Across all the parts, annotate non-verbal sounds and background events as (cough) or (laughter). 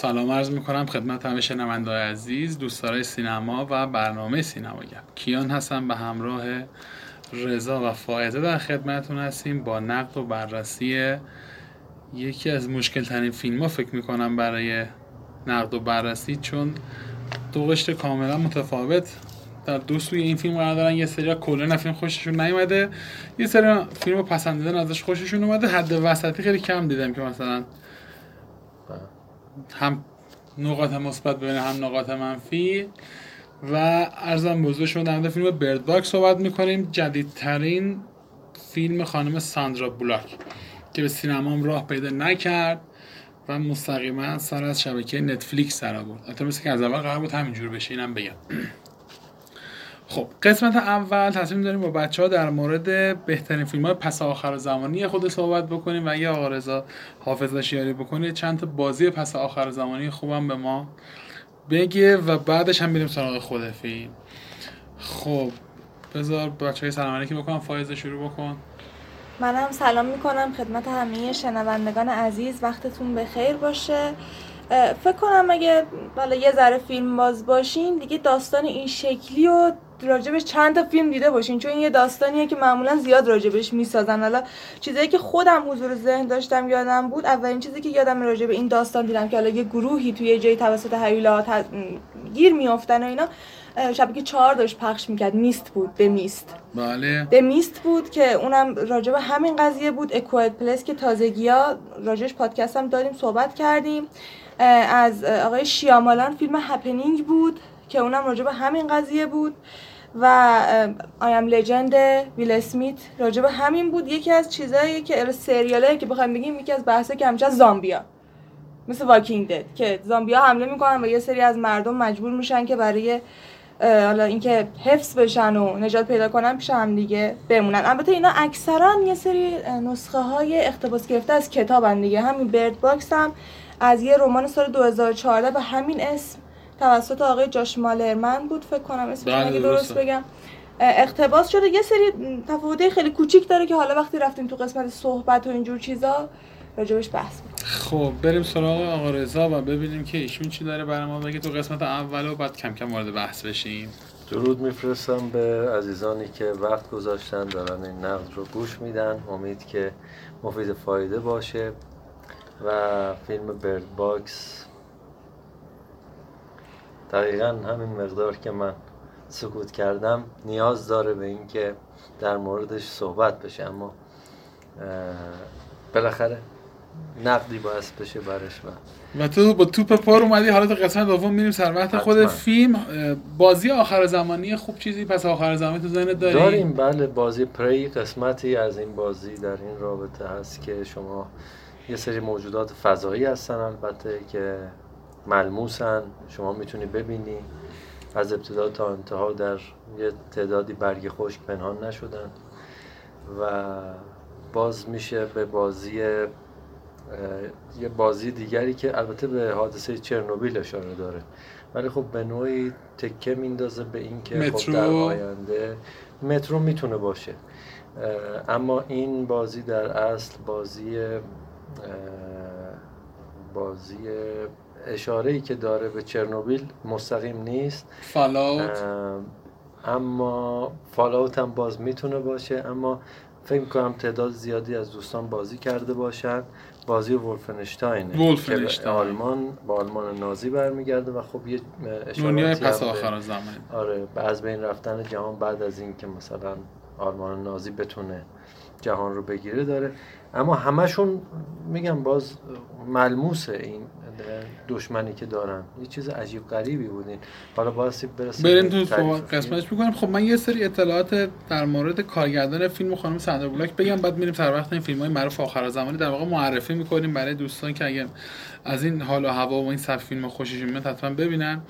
سلام عرض می‌کنم خدمت همه شنونده عزیز دوستدارای سینما و برنامه سینماگر کیان هستم به همراه رضا و فائزه در خدمتون هستیم با نقد و بررسی یکی از مشکل ترین فیلم ها فکر می‌کنم برای نقد و بررسی چون دو قشر کاملا متفاوت در دو سوی این فیلم قرار دارن. یه سری کلا فیلم خوششون نیومده یه سری فیلم پسندیدن ازش خوششون اومده. حد وسطی خیلی کم دیدم که مثلا هم نقاط مثبت ببینه هم نقاط منفی. و عرضم به حضور شما در فیلم Bird Box صحبت می‌کنیم. جدیدترین فیلم خانم ساندرا بولاک که به سینما راه پیدا نکرد و مستقیما سر از شبکه نتفلیکس سر آورد. البته مثل که از اول قرار بود همینجور بشه اینم بگم. خب قسمت اول تصمیم داریم با بچه ها در مورد بهترین فیلم های پسا آخرالزمانی خود صحبت بکنیم و اگه آقا رضا حافظش یاری بکنه چند تا بازی پس آخر زمانی خوبم به ما بگه و بعدش هم بریم سراغ خود فیلم. خب بذار بچه های سلام علیکی بکنم. فایزه شروع بکن. منم سلام می‌کنم خدمت همه شنوندگان عزیز. وقتتون بخیر باشه. فکر کنم اگه بالا یه ذره فیلم باز باشین دیگه داستان این شکلی و راجبش چند تا فیلم دیده باشین. چون یه داستانیه که معمولا زیاد راجبش می‌سازن. حالا چیزایی که خودم حضور ذهن داشتم یادم بود اولین چیزی که یادم راجب این داستان دیدم که حالا یه گروهی توی جای توسط هیولا گیر میافتن و اینا شبکه چهار داشت پخش می‌کرد. میست بود به میست بله. به میست بود که اونم راجب همین قضیه بود. اکوایت پلس که تازگی ها راجش پادکست هم داریم صحبت کردیم. از آقای شیامالان فیلم هپنینگ بود که اونم راجب همین قضیه بود. و I Am Legend ویل اسمیت راجع به همین بود. یکی از چیزایی که سریاله که بخوایم بگیم یکی از بحثه که همچه زامبیا. مثل Walking Dead که زامبیا حمله می‌کنن و یه سری از مردم مجبور میشن که برای حالا اینکه حفظ بشن و نجات پیدا کنن پیش هم دیگه بمونن. البته اینا اکثرا یه سری نسخه های اقتباس گرفته از کتابن دیگه. همین Bird Box هم از یه رمان سال 2014 به همین اسم توسط آقای جاش مالرمن بود فکر کنم اسمش بله، اگه درست. بگم. اقتباس شده. یه سری تفاوتای خیلی کوچیک داره که حالا وقتی رفتیم تو قسمت صحبت و اینجور چیزا راجبش بحث. خب بریم سراغ آقا رضا و ببینیم که ایشون چی داره برای ما بگه تو قسمت اول و بعد کم کم وارد بحث بشیم. درود میفرستم به عزیزانی که وقت گذاشتن دارن این نقد رو گوش میدن. امید که مفید فایده باشه. و فیلم برد باکس دقیقا همین مقدار که من سکوت کردم نیاز داره به اینکه در موردش صحبت بشه اما بالاخره نقدی باعث بشه برش و و تو با توپ پار اومدی حالا تو قسمت دوم میریم سر وقت خود. فیلم. بازی آخر زمانی خوب چیزی؟ پس آخر زمانی تو ذهنت داری؟ داریم بله بازی پری قسمتی از این بازی در این رابطه هست که شما یه سری موجودات فضایی هستن البته که ملموسن شما می‌تونی ببینی. از ابتدا تا انتها در یه تعدادی برگ خشک پنهان نشدن. و باز میشه به بازی یه بازی دیگری که البته به حادثه چرنوبیل اشاره داره. ولی خب به نوعی تکه میندازه به این که خب. در آینده مترو می‌تونه باشه. اما این بازی در اصل بازی بازی اشاره ای که داره به چرنوبیل مستقیم نیست. فالاوت ام، اما فالاوت هم باز می‌تونه باشه اما فکر می‌کنم تعداد زیادی از دوستان بازی کرده باشن. بازی ولفنشتاینه ولفنشتاین. که آلمان با آلمان نازی برمیگرده و خب یه دنیای پس آخر زمان آره به از بین رفتن جهان بعد از این که مثلا آلمان نازی بتونه جهان رو بگیره داره. اما همشون میگم باز ملموسه این دشمنی که دارن. یه چیز عجیب غریبی بودین. حالا بایستی برسیم بریم تو. قسمتش می‌کنم خب من یه سری اطلاعات در مورد کارگردان فیلم خانم ساندرا بولاک بگم بعد میریم سر وقت این فیلم های معروف آخر زمانی در واقع معرفی می‌کنیم برای دوستان که اگه از این حال و هوا و این سبک فیلم خوششون میاد حتما ببینن.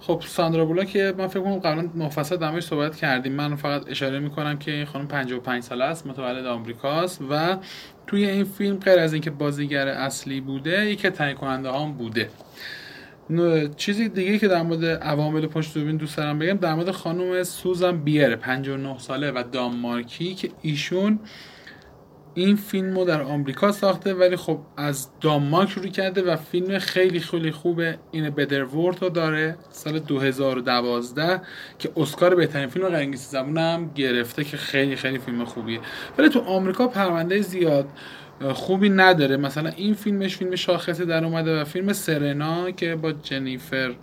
خب ساندرا بولاک که من فکر کنم قبلا مفصل موردش صحبت کردیم. من فقط اشاره می‌کنم که این خانم 55 ساله است متولد آمریکاست و توی این فیلم غیر از اینکه بازیگر اصلی بوده یکی تهیه کننده هم بوده. چیزی دیگه که در مورد عوامل پشت دوربین دوست دارم بگم در مورد خانم سوزان بیر 59 ساله و دانمارکی که ایشون این فیلم رو در آمریکا ساخته ولی خب از دانمارک شروع کرده و فیلم خیلی خیلی خوبه این بدرورد رو داره سال 2012 که اسکار بهترین فیلم غیر انگلیسی زبون هم گرفته که خیلی خیلی فیلم خوبیه. ولی تو آمریکا پرونده زیاد خوبی نداره. مثلا این فیلمش فیلم شاخصی در اومده و فیلم سرنا که با جنیفر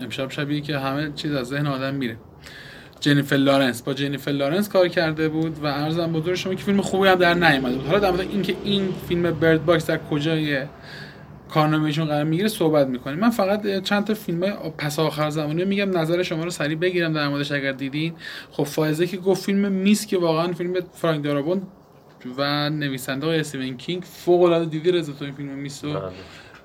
امشب شبیه که همه چیز از ذهن آدم میره. جنیفر لارنس. با جنیفر لارنس کار کرده بود و عرضم به حضور شما که فیلم خوبی هم در نیومده بود. حالا در اینکه این فیلم Bird Box در کجای کارنامهشون قرار می‌گیره صحبت می‌کنیم. من فقط چند تا فیلم پسا آخرالزمانی میگم نظر شما رو سریع بگیرم در موردش اگر دیدین. خب فائزه که گفت فیلم Mist که واقعا فیلم فرانک دارابون و نویسنده آقای استیون کینگ فوق العاده دیدی رضا این فیلم Mist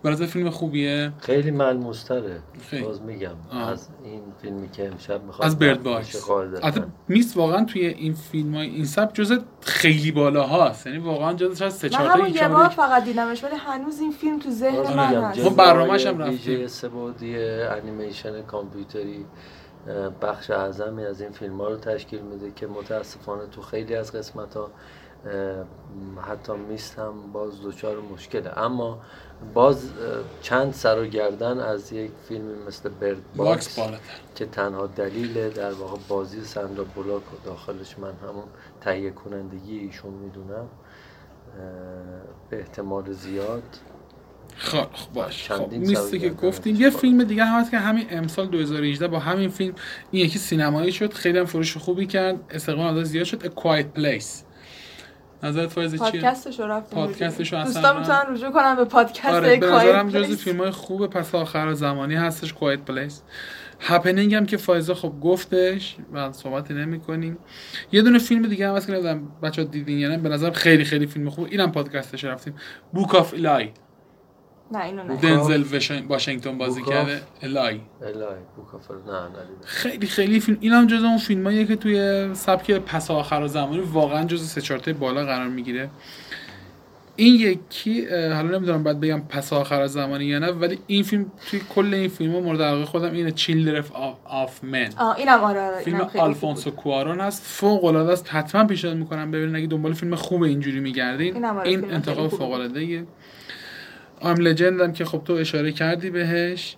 برای فیلم خوبیه؟ خیلی ملموستره خیلی. باز میگم آه. از این فیلمی که امشب می‌خواد از Bird Box البته Mist واقعا توی این فیلم های این سبک جز خیلی بالا هاست یعنی واقعا جز شاید سه چهار تا یه بار فقط دیدمش ولی هنوز این فیلم تو ذهن آره، من هست. خب برنامه‌ش هم رفتیم. ویژه سبودی انیمیشن کامپیوتری بخش اعظمی از این فیلم ها رو تشکیل میده که متاسفانه تو خیلی از قسمت ها حتی میست هم باز دچار مشکله. اما باز چند سر و گردن از یک فیلمی مثل برد باکس که تنها دلیل در واقع بازی سندرا بولاک و داخلش من همون تهیه کنندگی ایشون می‌دونم به احتمال زیاد. خب خب باش. خب Mist ـه که گفتیم یه. فیلم دیگه هم هست که همین امسال 2018 با همین فیلم این یکی سینمایی شد. خیلی هم فروش خوبی کرد. استقبال ازش زیاد شد. A Quiet Place. نظرت فایز چیه؟ پادکستش رو رفتیم پادکستش رو. اصلا دوستان می‌تونن رجوع کنن به پادکست آره به نظرم جزو. فیلم های خوب پسا آخرالزمانی هستش Quiet Place، Happening هم که فایزه خب گفتش و صحبتی نمی کنیم یه دونه فیلم دیگه هم هست که نمی‌دونم بچه ها دیدین یا نه به نظرم خیلی خیلی فیلم خوب اینم پادکستش رفتیم بوک آف الای نه اینو نه. دنزل واشنگتن بازی کرده؟ الای. بوکافر نه خیلی خیلی فیلم اینم جز اون فیلماییه که توی سبک پس آخر زمانی واقعا جز سه چهار بالا قرار می‌گیره. این یکی حالا نمی‌دونم باید بگم پس آخر زمانی یا نه ولی این فیلم توی کل این فیلم ها مورد علاقه خودم اینه چیلدر آف من اینم آره فیلم اینم آلفونسو کوارون هست. فوق العاده است. حتما پیشنهاد می‌کنم ببینید اگه دنبال فیلم خوب اینجوری میگردین. آره، این فیلم انتخاب. فوق العاده آم لجند هم که خب تو اشاره کردی بهش.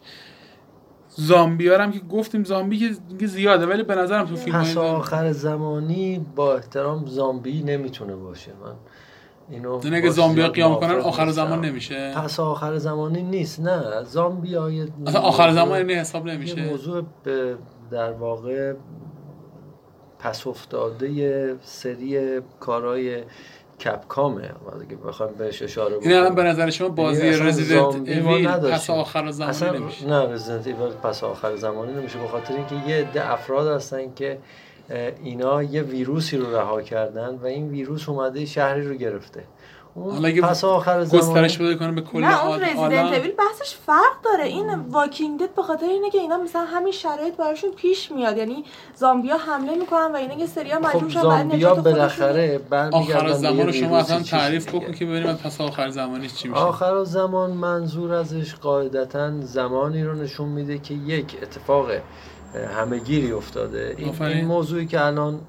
زامبی هم که گفتیم زامبی که زیاده ولی به نظرم تو فیلم پس آخر زمانی با احترام زامبی نمی‌تونه باشه. من اینو اگه باش زامبی ها زیاد قیام کنن آخر نیستم. زمان نمیشه. پس آخر زمانی نیست نه. زامبی های اصلا آخر زمان یعنی حساب یه نمیشه. موضوع به در واقع پس افتاده سری کارهای کپکامه اگه بخوایم بهش اشاره این الان. به نظر شما بازی رزیدنت نداشتیم. پس آخر زمانی اصلا نمیشه نه رزیدنت ایول پس آخر زمانی نمیشه به خاطر اینکه یه عده افراد هستن که اینا یه ویروسی رو رها کردن و این ویروس اومده شهری رو گرفته حالا اون اگه پس آخر زمانی گسترش بده کنه به کل نه اون رزیدنت اویل بحثش فرق داره. این واکینگ دد به خاطر اینه که اینا مثلا همین شرایط براشون پیش میاد. یعنی زامبیا حمله می‌کنن و اینا یه سریا مجبور خب میشن بعد زامبیا نجات خودشون بالاخره آخر زمان رو شما اصلا تعریف. بکن که ببینیم پس آخر زمانیش چی میشه. آخر زمان منظور ازش قاعدتا زمانی رو نشون میده که یک اتفاق همهگیری افتاده. این. این موضوعی که الان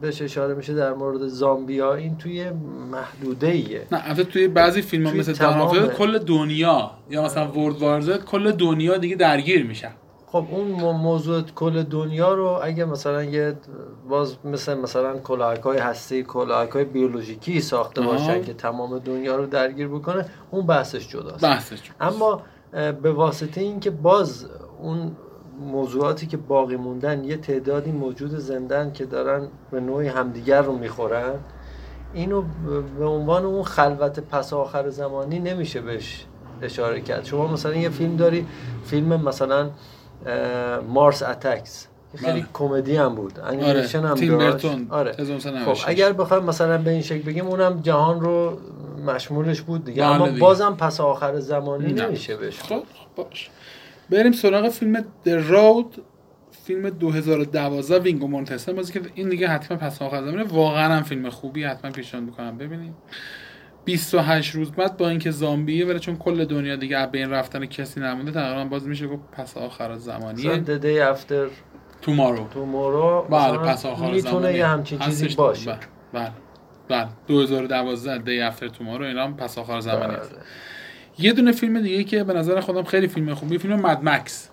بهش اشاره میشه در مورد زامبیا این توی محدوده ایه نه البته توی بعضی فیلم ها مثل تمام- کل دنیا یا مثلا ورد وارزت کل دنیا دیگه درگیر میشن. خب اون مو- موضوع کل دنیا رو اگه مثلا یه باز مثل مثلا کلاهک های هستی کلاهک های بیولوژیکی ساخته. باشن که تمام دنیا رو درگیر بکنه اون بحثش جداست. بحثش اما اه، به واسطه اینکه باز اون موضوعاتی که باقی موندن یه تعدادی موجود زندن که دارن به نوعی همدیگر رو می‌خورن. اینو به عنوان اون خلوت پسا آخرالزمانی نمیشه بهش اشاره کرد. شما مثلا یه فیلم داری فیلم مثلا Mars Attacks که خیلی بله. کمدی هم بود. انیمیشن هم تیم داشت. آره. 1996. خب اگر بخوایم مثلا به این شکل بگیم اونم جهان رو مشمولش بود دیگه. بله اما. بازم پسا آخرالزمانی نه. نمیشه بهش خب باش. بریم سراغ فیلم The Road فیلم 2012 ویگو مورتنسن بازی که این دیگه حتما پسا آخرالزمانه واقعا هم فیلم خوبی حتما پیشنهاد می‌کنم ببینیم 28 روز بعد با اینکه زامبیه ولی چون کل دنیا دیگه از بین رفتن کسی نمونده تقریبا باز میشه گفت پس آخر زمانیه. The Day After تومارو Tomorrow بله پس آخر می‌تونه زمانیه. یه همچین چیزی. باشه. بله. بله بله. 2012 دی افتر تومارو اینا هم پس آخر زمانی بله. هست یه دونه فیلم دیگه که به نظر خودم خیلی فیلم خوبی فیلم مد مکس.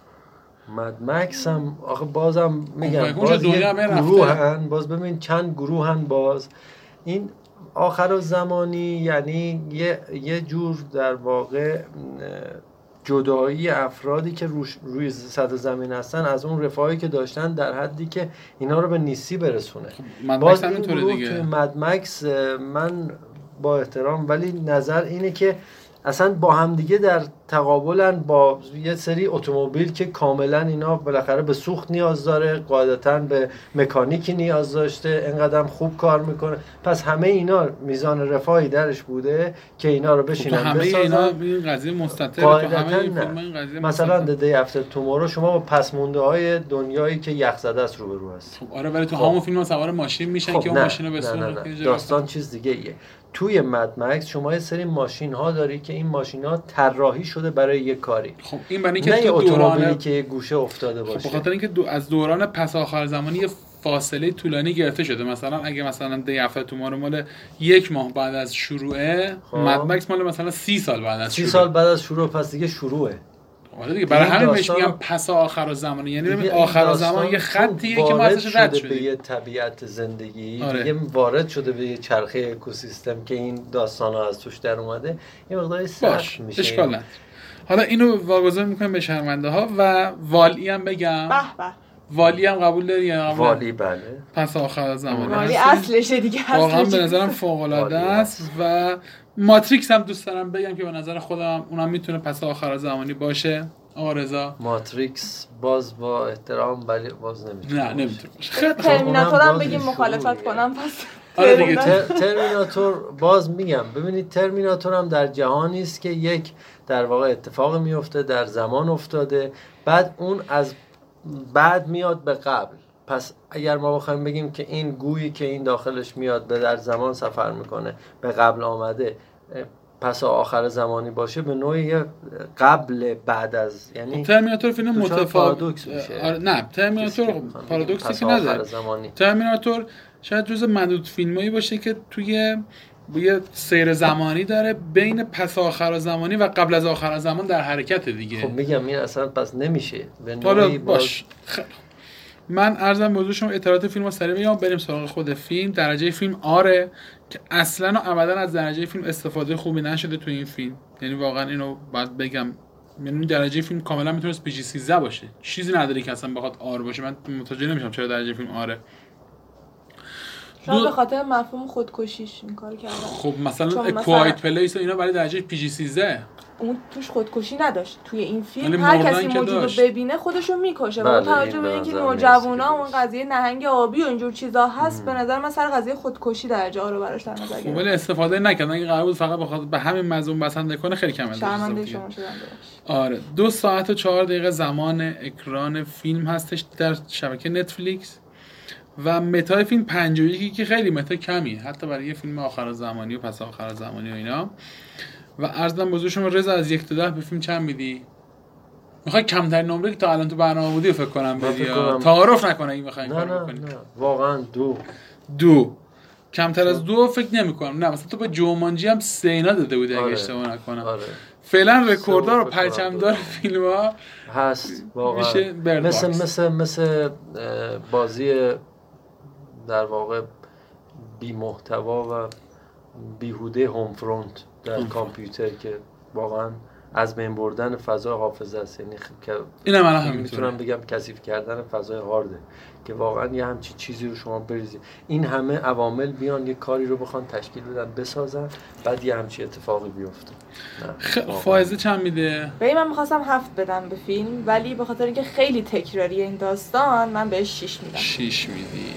مد مکس هم آخه بازم میگم باز دنیا یه همه رفته. گروه هن باز ببین چند گروه هن باز. این آخر زمانی یعنی یه, یه جور در واقع جدایی افرادی که روش روی سطح زمین هستن از اون رفاهی که داشتن در حدی که اینا رو به نیستی برسونه. مد باز این دیگه. توی مد مکس اه، من با احترام ولی نظر اینه که اصلا با همدیگه در تقابلن با یه سری اتومبیل که کاملا اینا بالاخره به سوخت نیاز داره قاعدتا به مکانیکی نیاز داشته اینقدر خوب کار می‌کنه. پس همه اینا میزان رفاهی درش بوده که اینا رو خب بشینن همه بسازن. اینا این قضیه مستطره تو قاعدتاً مثلا Day After Tomorrow شما با پس مونده های دنیایی که یخ زده است روبرو هست. خب آره ولی تو خب. همون فیلم سوار ماشین میشن که اون ماشین رو به داستان چیز دیگه ایه توی مد مکس شما یه سری ماشین ها داری که این ماشین ها طراحی شده برای یه کاری. خب این برای نه اینکه اتومبیلی دوران که یه گوشه افتاده خب باشه. به خاطر اینکه دو از دوران پس آخر زمانی یه فاصله طولانی گرفته شده. مثلا اگه مثلا دی تو رو مال یک ماه بعد از شروعه خب. مد مکس مال مثلا سی سال بعد از سی شروع. سال بعد از شروع پس دیگه شروعه. آره دیگه برای همین بهش میگم پس آخر زمانی یعنی ببین آخر داستان زمان یه خطیه که ما ازش رد شده به یه طبیعت زندگی آره. دیگه وارد شده به یه چرخه اکوسیستم که این داستان ها از توش در اومده. یه مقداری باش سخت میشه اشکال. حالا اینو واگذار می‌کنیم به شرمنده ها و والی هم بگم. به به. والی هم قبول داری یا قبول والی بله. پس آخر زمانی والی؟ اصلشه دیگه واقعا. به نظرم فوق العاده است و ماتریکس هم دوست دارم بگم که به نظر خودم اونم می‌تونه پس آخر زمانی باشه آقا رضا ماتریکس باز با احترام ولی باز نمی‌تونه نه. نمی‌تونه باشه خوب. ترمیناتور هم بگیم مخالفت. کنم پس آره دیگه، ترمیناتور. تر- ترمیناتور باز میگم ببینید ترمیناتور هم در جهانی است که یک در واقع اتفاق میفته در زمان افتاده بعد اون از بعد میاد به قبل پس اگر ما بخوایم بگیم که این گویی که این داخلش میاد به در زمان سفر می‌کنه به قبل آمده پس آخر زمانی باشه به نوعی قبل بعد از یعنی ترمیناتور فیلم متفاوت میشه. آره نه ترمیناتور پارادوکسی که نداره ترمیناتور شاید جز معدود فیلمایی باشه که توی یه سیر زمانی داره بین پس آخر زمانی و قبل از آخر زمان در حرکت دیگه خب میگم این اصلا پس نمیشه به نوعی باز باش خوب. من ارزم به شما اطلاعات فیلم رو سریع بگم بریم سراغ خود فیلم. درجه فیلم آره که اصلا و ابدا از درجه فیلم استفاده خوبی نشده تو این فیلم. یعنی واقعا اینو باید بگم. یعنی درجه فیلم کاملا می‌تونست پی جی 13 باشه. چیزی نداره که اصلا بخواد آر باشه. من متوجه نمیشم چرا درجه فیلم آره. دو- به خاطر مفهوم خودکشیش این کار کردن. خب مثلا کوایت پلیس و اینا برای درجه پی جی 13 اون توش خودکشی نداشت. توی این فیلم هر کسی موجود رو. ببینه خودشو می‌کشه و بله، با توجه به اینکه نوجوانا اون قضیه نهنگ آبی و اینجور چیزا هست به نظر من سر قضیه خودکشی درجه آ رو براش در نظر خب گرفت. ولی استفاده نکردن اگه قرار بود فقط بخواد به همین مضمون بسنده کنه خیلی کم شرمنده شما. آره. دو ساعت و چهار دقیقه زمان اکران فیلم هستش در شبکه نتفلیکس و متای فیلم 51 که خیلی متا کمی حتی برای یه فیلم آخر زمانی و پس آخر زمانی و اینا. و ارزم بزرگ شما رضا از یک تا ده به فیلم چند میدی؟ می‌خوای کمترین نمره که تا الان تو برنامه بودی فکر کنم بدی تعارف نکنه این می‌خوای نه نه بکنی. نه. واقعا دو. دو. کمتر از دو فکر نمی کنم نه مثلا تو به جومانجی هم سه اینا داده بودی اگه آره. اشتباه نکنم. آره. فعلا رکورددار و پرچمدار. فیلم ها هست واقعا. میشه مثل. مثل مثل بازی در واقع بی محتوا و بیهوده هوم فرونت در کامپیوتر که واقعا از بین بردن فضای حافظه است. یعنی خ- که اینم الان می‌تونم بگم کثیف کردن فضای هارده که واقعا یه همچی چیزی رو شما بریزید این همه عوامل بیان یه کاری رو بخوان تشکیل بدن بسازن بعد یه همچی اتفاقی بیفته. واقعاً. فائزه چند میده؟ ببین من می‌خواستم هفت بدم به فیلم ولی به خاطر اینکه خیلی تکراریه این داستان من بهش شیش میدم. شیش میدی.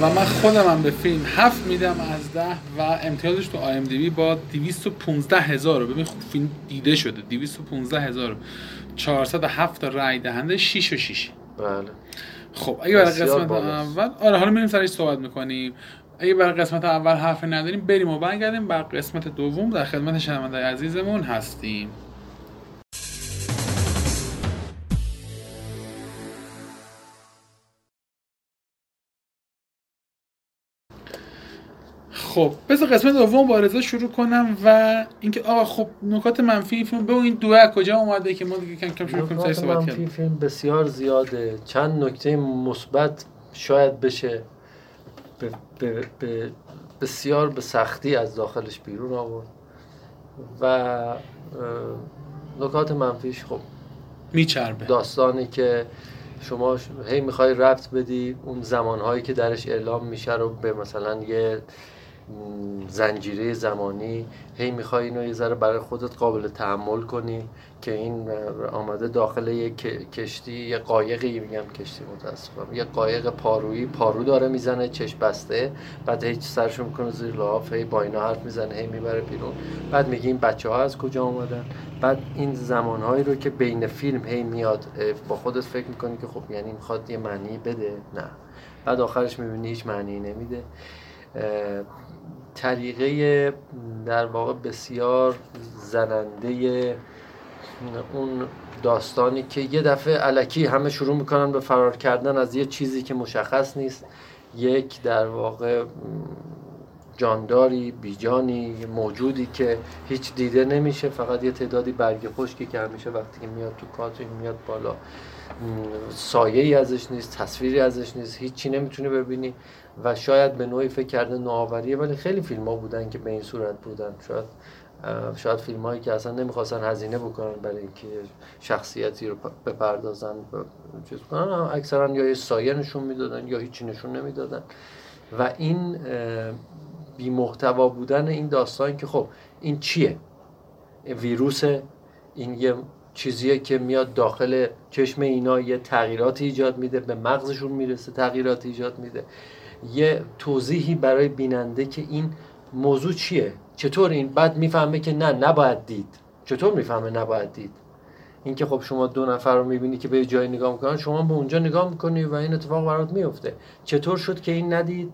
و من خودم هم به فیلم هفت میدم از ده و امتیازش تو آی ام دی بی با 215 هزار. ببین خوب فیلم دیده شده. 215 هزار. 407 تا رای دهنده 6 و 6 بله. خب اگه برای قسمت. اول آره حالا میریم سرش صحبت می‌کنیم. اگه برای قسمت اول حرفی نداریم بریم و برگردیم. بر قسمت دوم در خدمت شنونده عزیزمون هستیم. خب بذار قسمت دوم با رضا شروع کنم و اینکه آقا خب نکات منفی فیلم به این دو کجا اومده که ما دیگه کم کم شروع کنیم صحبت منفی کردیم فیلم بسیار زیاده. چند نکته مثبت شاید بشه به به به بسیار به سختی از داخلش بیرون آورد. و نکات منفیش خب میچربه. داستانی که شما هی می‌خوای ربط بدی اون زمانهایی که درش اعلام میشه رو به مثلا یه زنجیره زمانی. هی می‌خوای اینو یه ذره برای خودت قابل تحمل کنی که این آمده داخل یه کشتی یه قایقی میگم کشتی متاسفم یه قایق پارویی پارو داره می‌زنه چشم بسته. بعد هیچ سرشو می‌کنه زیر لحاف هی با اینا حرف می‌زنه هی می‌بره بیرون. بعد میگه این بچه ها از کجا اومدن؟ بعد این زمانهایی رو که بین فیلم هی میاد با خودت فکر می‌کنی که خب یعنی می‌خواد یه معنی بده؟ نه. بعد آخرش می‌بینی هیچ معنی نمیده. طریقه در واقع بسیار زننده اون داستانی که یه دفعه علکی همه شروع می‌کنن به فرار کردن از یه چیزی که مشخص نیست. یک در واقع جانداری بیجانی موجودی که هیچ دیده نمیشه فقط یه تعدادی برگ خشکی که همیشه وقتی که میاد تو کادر میاد بالا. سایه ای ازش نیست تصویری ازش نیست هیچی نمی‌تونی ببینی و شاید به نوعی فکر کرده نوآوریه ولی خیلی فیلم ها بودن که به این صورت بودن. شاید شاید فیلم هایی که اصلا نمی‌خواستن هزینه بکنن برای اینکه شخصیتی رو بپردازن چیز کنن اکثرا یا یه سایه نشون می‌دادن یا هیچی نشون نمی‌دادن. و این بی محتوا بودن این داستان که خب این چیه؟ ویروس این یه چیزیه که میاد داخل چشم اینا یه تغییراتی ایجاد میده به مغزشون می‌رسه تغییرات ایجاد میده. یه توضیحی برای بیننده که این موضوع چیه؟ چطور این؟ بعد می‌فهمه که نه نباید دید. چطور می‌فهمه نباید دید؟ اینکه خب شما دو نفر رو می‌بینی که به یه جایی نگاه می‌کنن شما به اونجا نگاه می‌کنی و این اتفاق برات میفته چطور شد که این ندید؟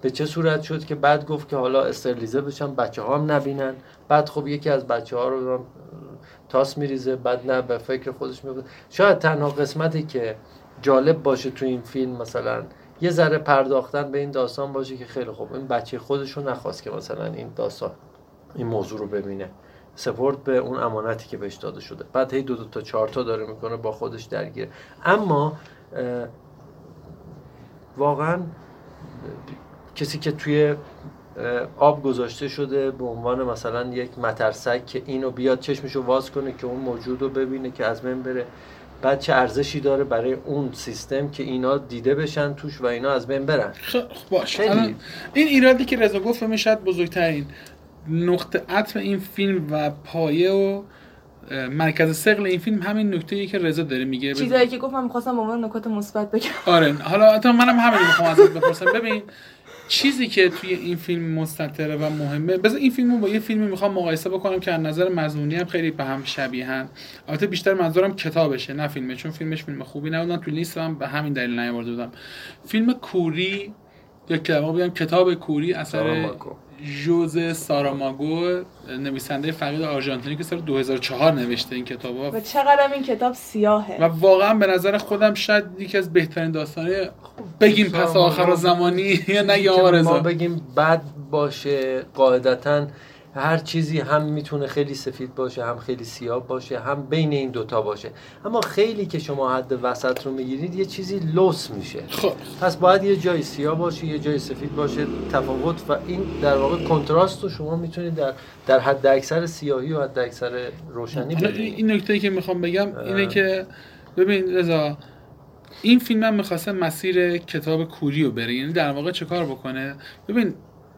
به چه صورت شد که بعد گفت که حالا استرلیزه بشن بچه ها هم نبینن. بعد خب یکی از بچه ها رو تاس میریزه بعد نه به فکر خودش میفته شاید تنها قسمتی که جالب باشه تو این فیلم مثلا یه ذره پرداختن به این داستان باشه که خیلی خوب. این بچه خودش رو نخواست که مثلا این داستان این موضوع رو ببینه. سپورت به اون امانتی که بهش داده شده. بعد هی دو, دو تا چهار تا داره می‌کنه با خودش درگیره. اما واقعا کسی که توی آب گذاشته شده به عنوان مثلا یک مترسک که اینو بیاد چشمشو واز کنه که اون موجود رو ببینه که از بین بره. بعد چه ارزشی داره برای اون سیستم که اینا دیده بشن توش و اینا از بین برن؟ خب باش خیلی. الان این ایرادی که رضا گفت فیلم شاید بزرگترین نقطه عطف این فیلم و پایه و مرکز سقل این فیلم همین نکته که رضا داره میگه. چیزایی که گفتم می‌خواستم به عنوان نکات مثبت بگم. آره حالا حتی منم همین رو می‌خوام ازت بپرسم. ببین چیزی که توی این فیلم مستطره و مهمه بذار این فیلم رو با یه فیلمی می‌خوام مقایسه بکنم که از نظر مضمونی هم خیلی به هم شبیهن البته بیشتر منظورم کتابشه نه فیلمه چون فیلمش فیلم خوبی نبودن. تو لیست هم به همین دلیل نیاورده بودم فیلم کوری یا که بگم کتاب کوری اثر جوز ساراماگو نویسنده فقید آرژانتینی که سال 2004 نوشته این کتابو و چقدر این کتاب سیاهه. و واقعا به نظر خودم شاید یکی از بهترین داستانه بگیم پس آخر زمانی یا که آقا ما بگیم بد باشه قاعدتا هر چیزی هم می‌تونه خیلی سفید باشه هم خیلی سیاه باشه هم بین این دوتا باشه. اما خیلی که شما حد وسط رو می‌گیرید یه چیزی لوس میشه. خب. پس باید یه جای سیاه باشه یه جای سفید باشه تفاوت و این در واقع کنتراست رو شما می‌تونید در در حد اکثر سیاهی و حد اکثر روشنی ببینید. این نکته که می‌خوام بگم اینه اه. که ببین رضا این فیلم هم می‌خواسته مسیر کتاب کوری رو بره. یعنی در واقع چه کار بکنه؟ ببین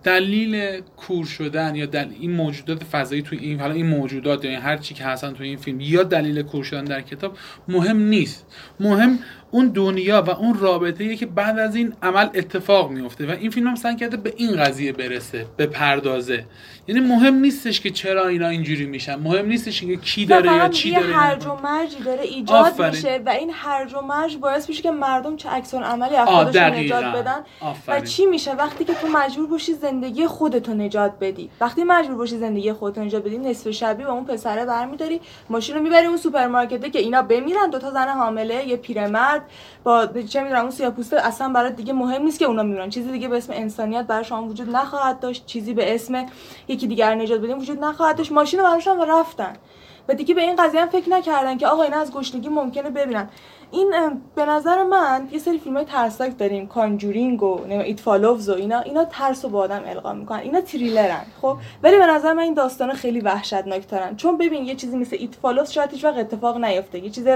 دلیل کور شدن یا دل... این موجودات فضایی توی این حالا این موجودات یا هر چی که هستن توی این فیلم یا دلیل کور شدن در کتاب مهم نیست. مهم اون دنیا و اون رابطه که بعد از این عمل اتفاق میفته و این فیلم هم سعی کرده به این قضیه برسه به پردازه. یعنی مهم نیستش که چرا اینا اینجوری میشن مهم نیستش که کی و داره یا چی یه داره هرج و مرجی داره ایجاد آفرین. میشه و این هرج و مرج باعث میشه که مردم چه عکس عملی از خودشون نجات بدن و آفرین. چی میشه؟ وقتی که تو مجبور باشی زندگی خودتو نجات بدی. وقتی مجبور باشی زندگی خودتو نجات بدی نصف شبی با اون پسره برمیداری ماشین رو می‌بری اون سوپرمارکته که اینا بمیرن دوتا زن حامله یه پیرمرد مرد با چه می‌دونم اون سیاپوسته اصلا برای دیگه مهم نیست که اونا میرن چیزی دیگه به اسم انسانیت برای شما وجود نخواهد داشت. چیزی به اسم یکی دیگر نجات بدیم وجود نخواهد داشت. ماشین و رفتن. و دیگه به این قضیه هم فکر نکردن که آقا اینا از گشنگی ممکنه ببینن. این به نظر من یه سری فیلم های ترسناک داریم. Conjuring و It Follows و اینا. اینا ترس رو به آدم القا می‌کنن. اینا تریلرن خب؟ ولی به نظر من این داستان خیلی وحشتناک ترن. چون ببین یه چیزی مثل It Follows شاید هیچ وقت اتفاق نیفته. یه چیز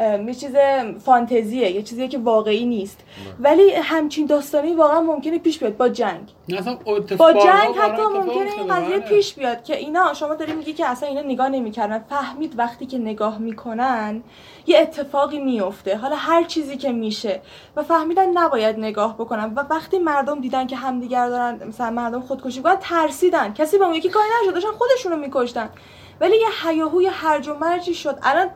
یه چیز فانتزیه یه چیزی که واقعی نیست. ولی همچین داستانی واقعا ممکنه پیش بیاد با جنگ. با جنگ حتی ممکنه این قضیه پیش بیاد که اینا شما داری میگی که اصلا اینا نگاه نمی‌کردن. فهمید وقتی که نگاه می‌کنن یه اتفاقی میفته حالا هر چیزی که میشه. و فهمیدن نباید نگاه بکنن. و وقتی مردم دیدن که همدیگر دارن مثلا مردم خودکشی می‌کنن ترسیدن. کسی به اون یکی کاری نشد. داشتن خودشونو میکشتن. ولی یه حیاهوی هرج و مرجی شد. الان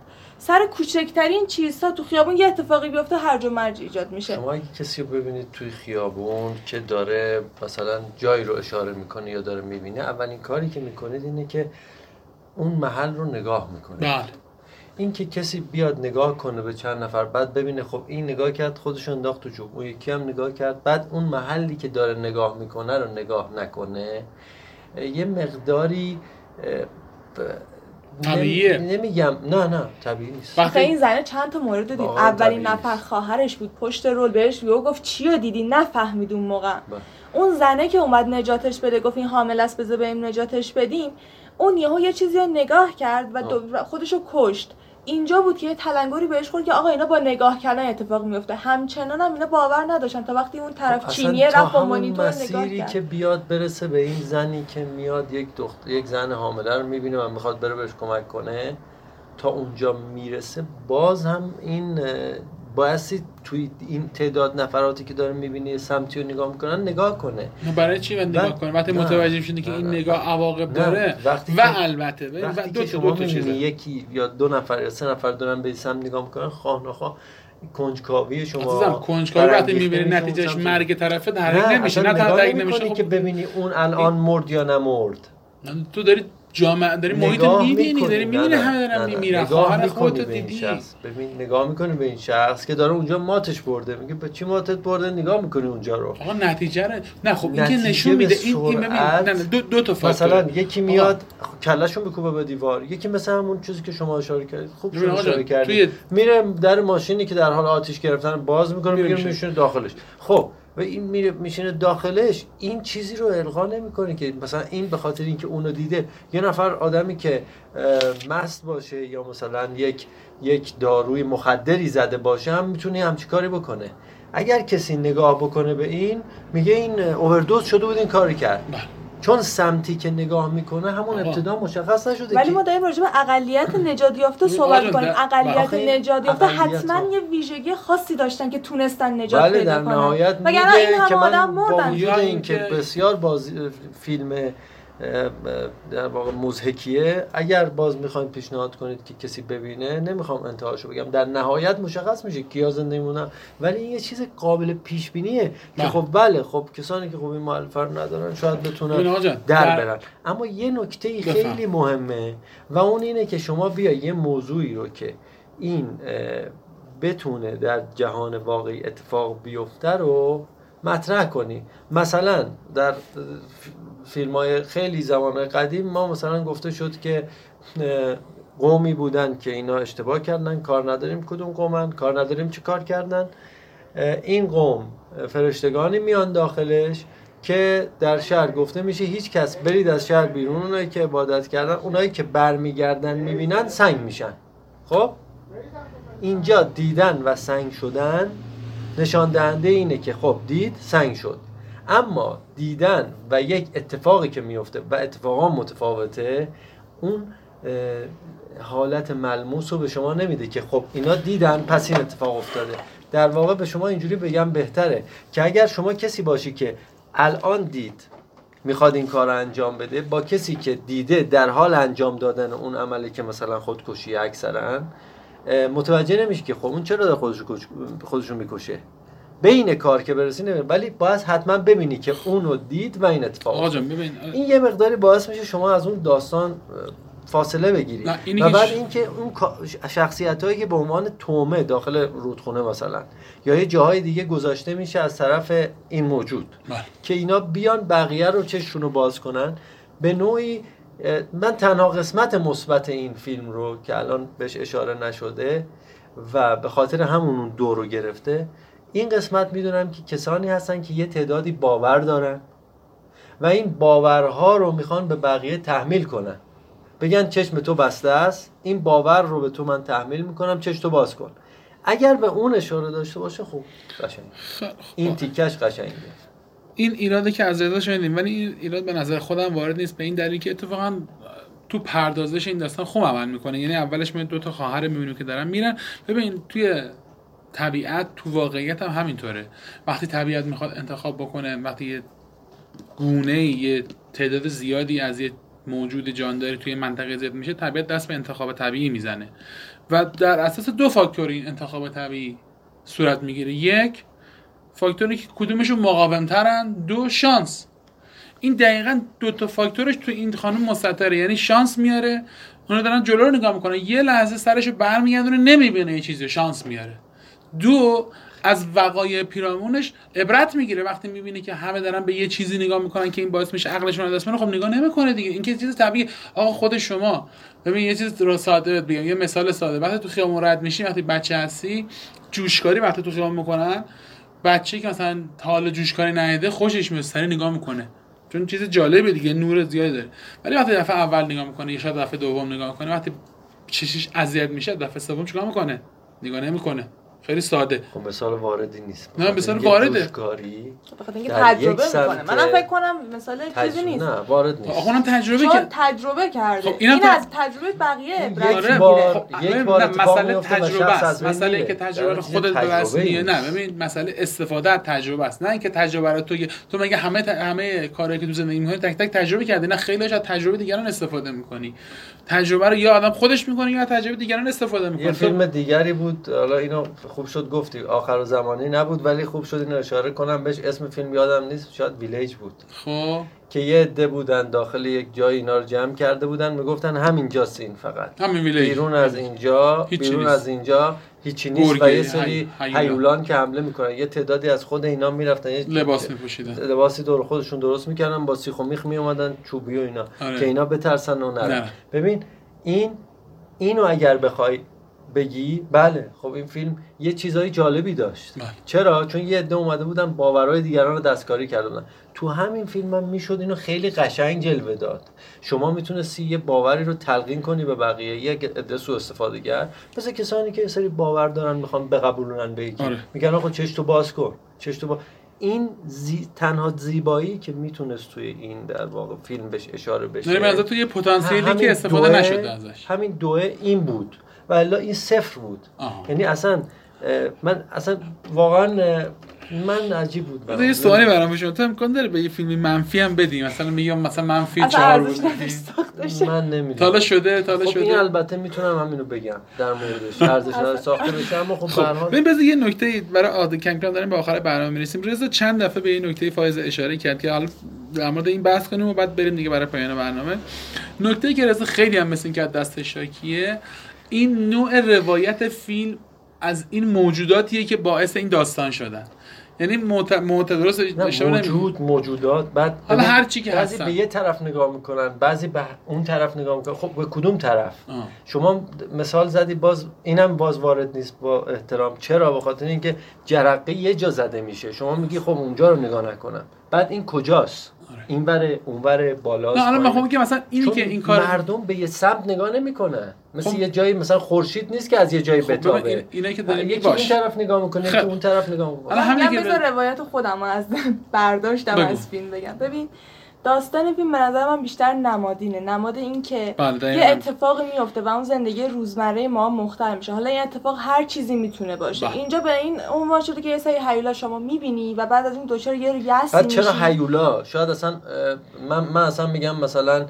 سر کوچکترین چیزها تو خیابون یه اتفاقی بیفته هرج و مرج ایجاد میشه. شما اگه کسی رو ببینید توی خیابون که داره مثلا جایی رو اشاره می‌کنه یا داره می‌بینه اولین کاری که می‌کنید اینه که اون محل رو نگاه می‌کنه بله. این که کسی بیاد نگاه کنه به چند نفر بعد ببینه خب این نگاه کرد خودش انداخت تو جوب اون یکی هم نگاه کرد بعد اون محلی که داره نگاه می‌کنه رو نگاه نکنه یه مقداری طبیعیه. نمیگم. نه نه طبیعی نیست. وقتی این زنه چند تا مورد دیدیم اولین نفر خواهرش بود. پشت رول بهش یهو گفت چی رو دیدی؟ نفهمید اون موقع. بله. اون زنه که اومد نجاتش بده گفت این حامل است بذار بریم نجاتش بدیم. اون یهو یه چیزی رو نگاه کرد و خودشو کشت. اینجا بود که یه تلنگری بهش خورد که آقا اینا با نگاه کردن اتفاق میفته همچنان هم اینا باور نداشتن تا وقتی اون طرف چینیه رفت با مانیتور نگاه کرد. که بیاد برسه به این زنی که میاد یک دخت... یک زن حامله رو می‌بینه و می‌خواد بره بهش کمک کنه تا اونجا می‌رسه باز هم این بایستی توی این تعداد نفراتی که داره می‌بینی سمتی رو نگاه می‌کنن نگاه کنه. برای چی نگاه کنه؟ وقتی متوجه شده که این نگاه عواقب داره وقتی و البته. وقتی دو شما دو یکی یا دو نفر یا سه نفر دارن به سمت نگاه می‌کنن خواه نخواه کنجکاوی شما عزیزم کنجکاوی وقتی می‌بینی نتیجهش مرگ طرفه در نمیشه نه تحقیق نمیشه که ببینی اون الان مرد یا نمرد. تو داری جامعه داری محیط می‌بینی داری می‌بینی همه دارن میمیرن. خواهر خودت دیدی. شخص. ببین نگاه می‌کنی به این شخص که داره اونجا ماتش برده. میگه به چی ماتت برده؟ نگاه می‌کنی اونجا رو. آقا نتیجه رو نه خب این که نشون میده. این, این ببین نه دو, دو تا فاکتور مثلا یکی میاد کلهشون بکوبه به دیوار. یکی مثلا همون چیزی که شما اشاره کردید. خوب شما اشاره کردید. میره در ماشینی که در حال آتش گرفتن باز می‌کنه میگه میشونه داخلش. خب و این میره میشینه داخلش این چیزی رو القا نمی‌کنه که مثلا این به خاطر اینکه اونو دیده یه نفر آدمی که مست باشه یا مثلا یک یک داروی مخدری زده باشه هم می‌تونه همچی کاری بکنه اگر کسی نگاه بکنه به این میگه این اووردوز شده بود این کاری کرد بله. چون سمتی که نگاه می‌کنه همون ابتدا مشخص نشده ولی ما داریم راجع به اقلیت نجات یافته صحبت کنیم اقلیت نجات یافته حتما یه ویژگی خاصی داشتن که تونستن نجات بله پیدا کنن. نهایت وگرنه این همه آدم مردن. با این که بسیار بازی فیلم در واقع مزهکیه اگر باز می‌خواین پیشنهاد کنید که کسی ببینه نمی‌خوام انتهاشو بگم. در نهایت مشخص میشه کیا زنده میمونن. ولی این یه چیز قابل پیش بینیه که خب بله خب کسانی که خب این مؤلفه رو ندارن شاید بتونن در برن. اما یه نکته خیلی مهمه و اون اینه که شما بیا یه موضوعی رو که این بتونه در جهان واقعی اتفاق بیفته رو مطرح کنی. مثلا در فیلم های خیلی زمان قدیم ما مثلا گفته شد که قومی بودن که اینا اشتباه کردن کار نداریم کدوم قومن کار نداریم چه کار کردن. این قوم فرشتگانی میان داخلش که در شهر گفته میشه هیچ کس برید از شهر بیرون اونایی که عبادت کردن اونایی که برمیگردن می‌بینن سنگ میشن. خب؟ اینجا دیدن و سنگ شدن نشان دهنده اینه که خب دید سنگ شد. اما دیدن و یک اتفاقی که میفته و اتفاقا متفاوته اون حالت ملموس رو به شما نمیده که خب اینا دیدن پس این اتفاق افتاده. در واقع به شما اینجوری بگم بهتره که اگر شما کسی باشی که الان دید می‌خواد این کار انجام بده با کسی که دیده در حال انجام دادن اون عملی که مثلا خودکشی اکثرا متوجه نمیشه که خب اون چرا خودش رو می‌کشه. بین کار که برسی نمیره ولی باید حتما ببینی که اونو دید و این اتفاق ببین این یه مقداری باعث میشه شما از اون داستان فاصله بگیری. و بعد اینکه اون شخصیت هایی که به عنوان تومه داخل رودخونه مثلا یا یه جاهای دیگه گذاشته میشه از طرف این موجود بله. که اینا بیان بقیه رو چششون رو باز کنن. به نوعی من تنها قسمت مثبت این فیلم رو که الان بهش اشاره نشده و به خاطر همون دو رو گرفته این قسمت می‌دونم که کسانی هستن که یه تعدادی باور دارن و این باورها رو می‌خوان به بقیه تحمیل کنن. بگن چشم تو بسته است این باور رو به تو من تحمیل می‌کنم چشم تو باز کن. اگر به اون اشاره داشته باشه خوب قشنگ. این تیکش قشنگه. این ایراده که از رضا شنیدیم ولی این ایراد به نظر خودم وارد نیست به این دلیل که اتفاقا تو پردازش این داستان خوب عمل می‌کنه. یعنی اولش ما دو تا خواهر می‌بینیم که دارن میرن. ببین توی طبیعت تو واقعیت هم همینطوره. وقتی طبیعت می‌خواد انتخاب بکنه وقتی یه گونه یه تعداد زیادی از یه موجود جانداری توی منطقه زیاد میشه طبیعت دست به انتخاب طبیعی می‌زنه. و در اساس دو فاکتور این انتخاب طبیعی صورت می‌گیره. یک فاکتوری که کدومشون مقاوم ترن دو شانس. این دقیقا دو تا فاکتورش تو این خانم مستطره. یعنی شانس میاره اونا دارن جلو رو نگاه می‌کنن. یه لحظه سرشو برمیگردونه نمی‌بینه یه چیزی شانس میاره. دو از وقایع پیرامونش عبرت می‌گیره. وقتی می‌بینه که همه دارن به یه چیزی نگاه می‌کنن که این باعث میشه عقلشون دست بره خب نگاه نمی‌کنه دیگه. این که چیز طبیعی آقا خود شما ببین یه چیز رو ساده بگم. یه مثال ساده. وقتی تو خیابون رد میشی وقتی بچه هستی جوشکاری وقتی تو خیابون می‌کنن بچه که مثلا تا حالا جوشکاری ندیده خوشش میاد سری نگاه می‌کنه. چون چیز جالبه دیگه نور زیادی داره. ولی وقتی دفعه اول نگاه می‌کنه یا شاید دفعه دوم نگاه می‌کنه وقتی چشش اذیت میشه دفعه سوم چیکار می‌کنه؟ نگاه نمی‌کنه. خیلی ساده خب مثال واردی نیست نه، مثال. جوشکاری بخاطر اینکه تجربه می‌کنه منم فکر کنم مثال چیزی. نیست نه وارد نیست آخه اونم تجربه که تجربه کرده خب، این از تجربه بقیه عبرت یک آره. بار خب، یک ببین، بار مسئله و تجربه است از بین مسئله میره. که تجربه رو خودت نتیجه به دست تجربه میاری نیست. نه ببین مسئله استفاده از تجربه است نه اینکه تجربه رو تو تو مگه همه. همه کارهایی که تو زندگی می‌کنی تک تک تجربه کردی نه خیلیش از تجربه دیگران استفاده می‌کنی تجربه رو یا آدم خودش می‌کنه یا از تجربه دیگران استفاده می‌کنه یه فیلم دیگری بود حالا اینو خوب شد گفتی آخر زمانی نبود ولی خوب شد اینو اشاره کنم. بهش اسم فیلم یادم نیست شاید ویلیج بود. خب. که یه عده بودن داخل یک جای اینا رو جمع کرده بودن می‌گفتن همین جاست این فقط. همین ویلیج. بیرون از اینجا بیرون نیست. از اینجا هیچی نیست. و یه سری. هیولان که حمله می‌کنن. یه تعدادی از خود اینا می‌رفتن. یه لباس میپوشیدن. لباسی دور خودشون درست می‌کردن با سیخ و میخ میومدن چوبی و اینا. آره. که اینا بترسن و نرن. ببین این اینو اگر بخوای بگی؟ بله. خب این فیلم یه چیزای جالبی داشت. بله. چرا؟ چون یه عده اومده بودن باورهای دیگران رو دستکاری کرده بودن تو همین فیلم هم می‌شد اینو خیلی قشنگ جلوه داد. شما می‌تونستی یه باوری رو تلقین کنی به بقیه یه عده سو استفاده گر مثل کسانی که یه سری باور دارن می‌خوان بقبولونن به یکی. آره. میگن آقا چش تو باز کن. چش تو باز این زی... تنها زیبایی که می‌تونست توی این در واقع فیلم بهش اشاره بشه. داری از تو یه پتانسیلی که استفاده نشده ازش. همین دوه این بود. و الا این صفر بود. یعنی اصلا من اصلا واقعا من عجیب بود برام. یه سوالی برام میشه تو امکان داره به یه فیلمی منفی هم بدی؟ مثلا میگم مثلا منفی اصلا چهار ارزش بود نداشت ساخته من نمی‌دونم. تا حالا شده تا حالا خب این شده. البته می‌تونم همینو بگم در موردش. ارزش ساخته بشه اما خب به هر خب حال ببین بذار یه نکته برای عادی کم کم داریم به آخر برنامه می‌رسیم. رضا چند دفعه به این نکته فایز اشاره کرد که حالا در مورد این بحث کنیم و بعد بریم دیگه برای پایان برنامه. نکته که رضا خیلی هم مثل این که از دست شاکیه این نوع روایت فیلم از این موجوداتیه که باعث این داستان شدن. یعنی معت... معت... درست نه اشتباه نمی- موجود موجودات. بعد حالا هر چی که بعضی هستن. به یه طرف نگاه می‌کنن بعضی به اون طرف نگاه می‌کنن. خب به کدوم طرف؟ آه. شما مثال زدی باز اینم باز وارد نیست با احترام. چرا؟ به خاطر اینکه جرقه یه جا زده میشه. شما میگی خب اونجا رو نگاه نکنم. بعد این کجاست. این بره اون بره بالاست نه الان پایینه. می‌خوام که مثلا اینی که این کار مردم به یه سمت نگاه نمی‌کنن مثل خب. یه جایی مثلا خورشید نیست که از یه جایی خب بتابه این- اینایی که داری یکی میگی این باش طرف نگاه می‌کنه یکی خب. اون طرف نگاه می‌کنه الان همین که روایت خودم از (laughs) برداشتم بگو. از فیلم بگم ببین داستان فیلم به نظر من بیشتر نمادینه. نماد این که بله یه. اتفاقی میفته و اون زندگی روزمره ما مختل میشه. حالا این اتفاق هر چیزی می‌تونه باشه. بله. اینجا به این عنوان شده که یه سری هیولا شما می‌بینی و بعد از این دچار یه یأسی بعد چرا. هیولا؟ شاید اصلا من من اصلا میگم مثلا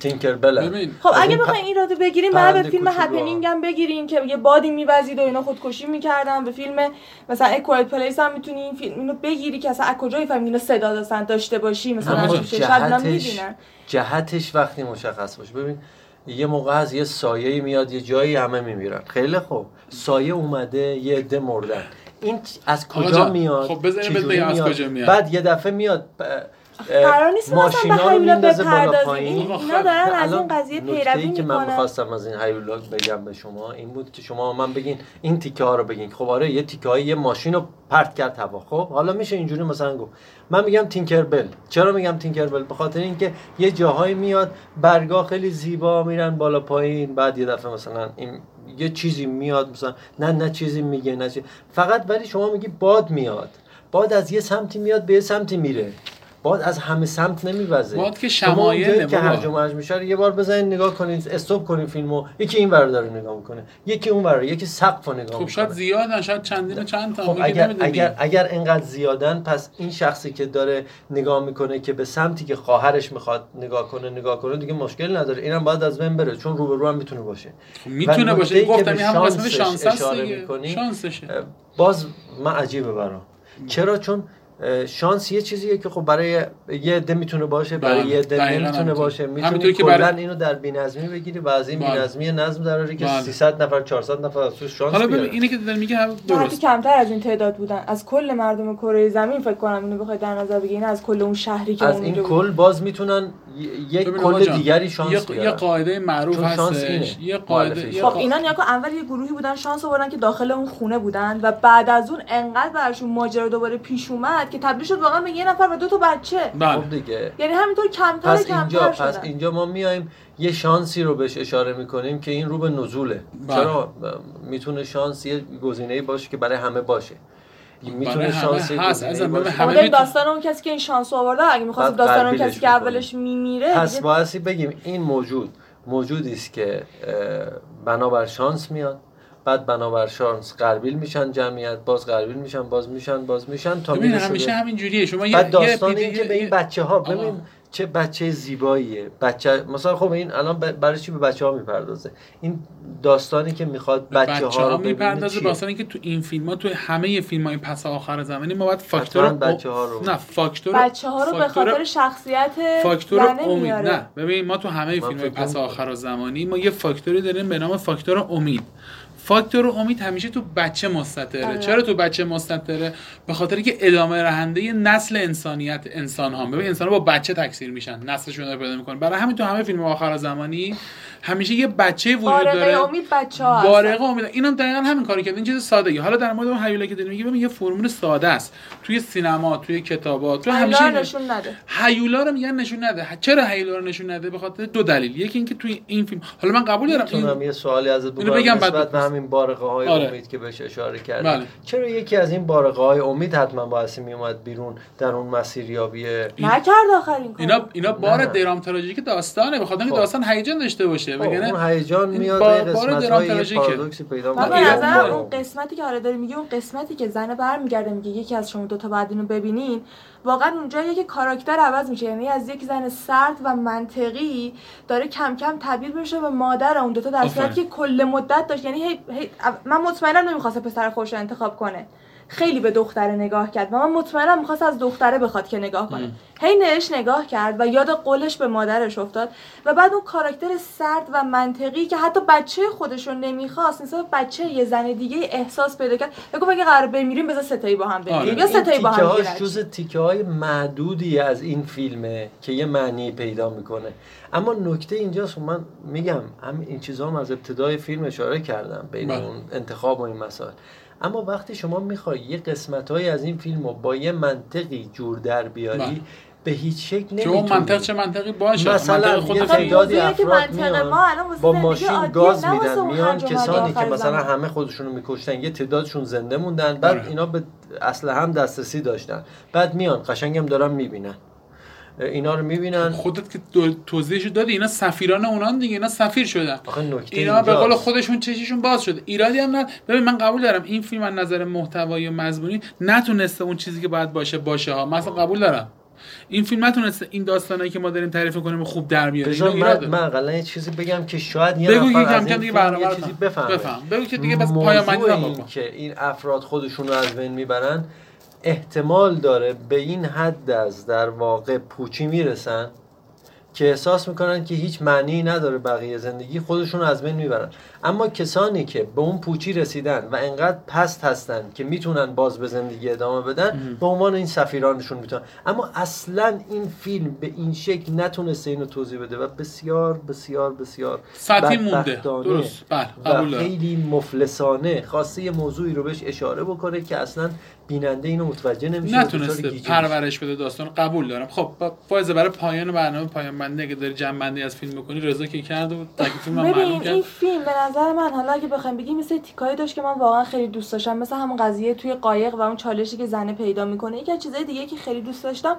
تینکر بلن ببین خب اگه این پ- بخواین ایرادو بگیریم بعد به فیلم هپنینگ هم بگیرین که یه بادی میوزید و اینا خودکشی می‌کردن. به فیلم مثلا اکوایت پلیس هم می‌تونی این فیلم اینو بگیری که اصلا از کجا فهمی اینو صدا داشته باشی مثلا جهتش می‌بینن. جهتش وقتی مشخص باشه. ببین یه موقع از یه سایه میاد یه جایی همه میمیرن. خیلی خوب. سایه اومده یه عده مردن. این از کجا میاد؟ خب بزنیم از کجا میاد. بعد یه دفعه میاد قرار نیست ماشینا رو میندازه بالا پایین. اینا دارن از این قضیه پیروی می‌کنن که من می‌خواستم از این هیولا بگم به شما این بود که شما من بگین این تیکه ها رو بگین. خب آره یه تیکه های یه ماشین رو پرت کرد هوا. خب حالا میشه اینجوری مثلا گفت. من میگم تینکربل. چرا میگم تینکربل؟ به خاطر اینکه یه جاهایی میاد برگا خیلی زیبا میرن بالا پایین. بعد یه دفعه مثلا این یه چیزی میاد مثلا نه نه چیزی میگه نه چیزی. فقط ولی شما میگی باد میاد. باد از یه سمتی میاد به یه سمتی میره. باد از همه سمت نمیوزه. باد که شمایل که هرج و مرج میشه یه بار بزنین نگاه کنید استوب کنین فیلمو. یکی این ور داره نگاه می‌کنه یکی اون ور یکی سقف نگاه خب شاید زیادن شاید چندین چند تا خب اگر اگر اگر اینقدر زیادن پس این شخصی که داره نگاه می‌کنه که به سمتی که خواهرش می‌خواد نگاه کنه نگاه کنه دیگه مشکل نداره. اینم باید از بین بره. چون رو به رو هم می‌تونه باشه. خب می‌تونه باشه. گفتم این هم قسمت شانس شانسشه. باز من عجیبه برام. چرا؟ چون شانس یه چیزیه که خب برای یه عده می‌تونه باشه برای بله، یه عده نمی‌تونه باشه. می‌تونی که برای... اینو در بی‌نظمی بگیری و از این بله. بی‌نظمی نظم دراری که 300 بله. نفر 400 نفر از توش شانس حالا ببین اینی که داره میگه درست. کمتر از این تعداد بودن. از کل مردم کره زمین فکر کنم اینو بخوای در نظر بگیرین از کل اون شهری که از این کل باز می‌تونن یک کل دیگری شانس یه قاعده معروف هستش. یه قاعده خب اینا نیا اول یه گروهی بودن شانس آوردن که داخل اون خونه بودن و بعد از اون انقدر براشون ماجرا دوباره پیش اومد که تبدیل شد واقعا به یه نفر و دو تا بچه. بله. خب دیگه. یعنی همینطور کمتر پس کمتر اینجا پس اینجا ما میایم یه شانسی رو بهش اشاره می‌کنیم که این رو به نزوله. بله. چرا؟ می‌تونه شانس یه گزینه‌ای باشه که برای همه باشه. می‌تونه شانس هست. از همه داستان اون کسی که این شانس آورده اگه می‌خواست داستان اون کسی که اولش میمیره پس باعثی بگیم این موجود موجودی است که بنابر شانس میاد. بعد بنابر شانس قربیل میشن جمعیت باز قربیل میشن باز میشن باز میشن تا ببین همیشه همین جوریه. شما بعد داستان این که به این بچه ها ببین چه بچه زیباییه. بچه مثلا خب این الان برای چی به بچه ها می‌پردازه؟ این داستانی که می‌خواد بچه, بچه ها رو می‌پردازه. واسه که تو این فیلم ها تو همه فیلم های پس آخر زمانی ما باید فاکتور بچه ها رو. نه فاکتور بچه ها رو به خاطر شخصیت فاکتور امید. نه ببین ما تو همه فیلم های پس آخر زمانی ما یه فاکتوری داریم به نام فاکتور امید. فاکتور امید همیشه تو بچه مستطره. آره. چرا تو بچه مستطره؟ به خاطر که ادامه رهنده نسل انسانیت انسان ها. ببین انسان ها با بچه تکثیر میشن. نسلشون رو پیدا می‌کنن برای همین تو همه فیلم آخر زمانی همیشه یه بچه وجود داره. امید بچه ها بارقه امید. اینم دقیقا همین کاری کرد. این چیز ساده حالا در مورد اون هیولا که داریم میگه ببین یه فرمول ساده است. توی سینما توی کتابات تو همیشه نشون نده. هیولا رو میگن نشون نده. چرا هیولا رو نشون نده؟ به خاطر دو دلیل. یکی اینکه توی این فیلم حالا من قبول دارم این... یه سوالی ازت بگم بعد به همین بارقه های آره. امید که بهش اشاره کرد بله. چرا یکی از این بارقه های امید حتما باعث می اومد بیرون در اون مسیریابی؟ نکرد آخرین اینا اینا بار درام تراژیک داستانه. بخاطر اینکه خب. داستان هیجان داشته باشه. بگن اون هیجان میاد قسمت های پارادوکسی پیدا می‌کنه. اون قسمتی که حالا داره میگه اون قسمتی که زنه برمیگرده میگه یکی از شما دو تا بعد اینو ببینین. واقعا اونجا که کاراکتر عوض میشه. یعنی از یک زن سرد و منطقی داره کم کم تبدیل بشه به مادر اون دو تا در صورتی که کل مدت داشت. یعنی هی, هی من مطمئنم نمی‌خواسته پسر خوش انتخاب کنه. خیلی به دختره نگاه کرد و من مطمئنم می‌خواست از دختره بخواد که نگاه کنه. هی نهش نگاه کرد و یاد قولش به مادرش افتاد و بعد اون کاراکتر سرد و منطقی که حتی بچه خودش رو نمی‌خواست نسبت بچه یه زن دیگه احساس پیدا کرد. بگو اگه قرار بمیریم بذار ستایی با هم بمیریم آره. یا ستایی با هم جز تیکه های معدودی از این فیلمه که یه معنی پیدا می‌کنه. اما نکته اینجاست من میگم همین این چیزها هم از ابتدای فیلم اشاره کردم بین بله. اون انتخاب و این مسائل. اما وقتی شما می‌خوای یه قسمت از این فیلم رو با یه منطقی جور در بیاری بله. به هیچ شکل نمی‌تونی. چون منطق چه منطقی؟ باشه. مثلا خود تعدادی افراد میان با ماشین گاز میدن میان کسانی که مثلا همه خودشون رو میکشتن یه تعدادشون زنده موندن بعد آره. اینا به اصل هم دسترسی داشتن. بعد میان قشنگم دارن می‌بینن. اینا رو می‌بینن. خودت که توضیحشو دادی اینا سفیران اونان دیگه اینا سفیر شدن اینا به قول خودشون چشیشون باز شده. ایرادی هم نه ببین من قبول دارم این فیلم از نظر محتوایی و مضمونی نتونسته اون چیزی که باید باشه باشه ها. مثلا قبول دارم. این فیلم نتونسته این داستانایی که ما داریم تعریف کنیم خوب در بیاره. من من اقلا یه چیزی بگم که شاید یه بگو نفر از دیگه یه چیزی بفهم بفهم. بگو که دیگه بس پایان که این افراد خودشون رو از بین می‌برن احتمال داره به این حد از در واقع پوچی می‌رسن که احساس می‌کنن که هیچ معنی نداره بقیه زندگی خودشون از بین می‌برن. اما کسانی که به اون پوچی رسیدن و انقدر پست هستن که می‌تونن باز به زندگی ادامه بدن به عنوان این سفیرانشون می‌تونن. اما اصلا این فیلم به این شکل نتونسته اینو توضیح بده و بسیار بسیار بسیار سطحی مونده. درست. بله خیلی مفلسانه خواسته یه موضوعی رو بهش اشاره بکنه که اصلا بیننده اینو متوجه نمیشه نتونسته. پرورش بده داستان قبول دارم. خب با- فایزه برای پایان برنامه پایان بندی اگه داری جمع بندی از فیلم بکنی رضا که کرد و فیلم هم معلوم کرد. این فیلم به نظر من حالا اگه بخوایم بگیم مثل تیکایی داشت که من واقعا خیلی دوست داشتم مثل همون قضیه توی قایق و اون چالشی که زنه پیدا می‌کنه. یکی از چیزای دیگه که خیلی دوست داشتم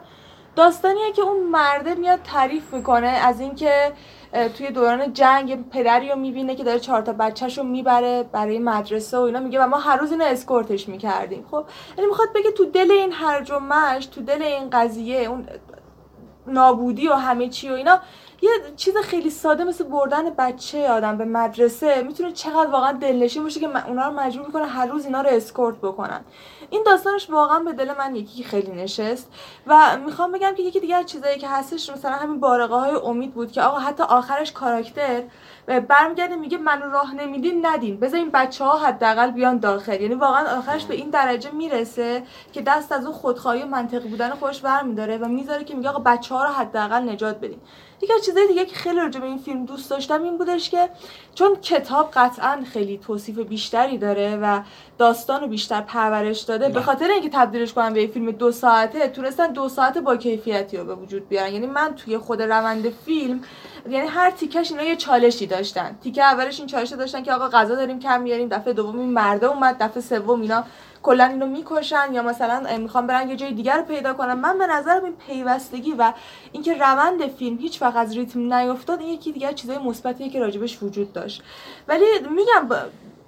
داستانیه که اون مرده میاد تعریف می‌کنه از اینکه توی دوران جنگ پدری رو می‌بینه که داره چهار تا بچهش رو می‌بره برای مدرسه و اینا میگه و ما هر روز اینو اسکورتش می‌کردیم. خب یعنی می‌خواد بگه تو دل این هرج و تو دل این قضیه اون نابودی و همه چی و اینا یه چیز خیلی ساده مثل بردن بچه آدم به مدرسه می‌تونه چقدر واقعا دلنشین باشه که اونا رو مجبور می‌کنه هر روز اینا رو اسکورت بکنن. این داستانش واقعا به دل من یکی خیلی نشست و می‌خوام بگم که یکی دیگه از چیزایی که هستش مثلا همین بارقه های امید بود که آقا حتی آخرش کاراکتر برمیگرده میگه منو راه نمیدین ندین. بذار این بچه ها حداقل بیان داخل. یعنی واقعا آخرش به این درجه می‌رسه که دست از اون خودخواهی و منطقی بودن خودش برمیداره و می‌ذاره که میگه آقا بچه ها رو حداقل نجات بدین. یکی از چیزای دیگه که خیلی راجع به این فیلم دوست داشتم این بودش که چون کتاب قطعا خیلی توصیف بیشتری داره و داستان رو بیشتر پرورش داده به. خاطر اینکه تبدیلش کنم به یه فیلم دو ساعته تونستن دو ساعت با کیفیتی رو به وجود بیارن یعنی من توی خود روند فیلم یعنی هر تیکش اینا یه چالشی داشتن تیکه اولش این چالش داشتن که آقا غذا داریم کم میاریم دفعه دوم این مرده اومد دفعه سوم اینا کلا اینو می‌کشن یا مثلا می‌خوام برن یه جای دیگر رو پیدا کنن. من به نظرم این پیوستگی و اینکه روند فیلم هیچ وقت از ریتم نیفتاد این یکی دیگه چیزای مثبتیه که راجبش وجود داشت. ولی میگم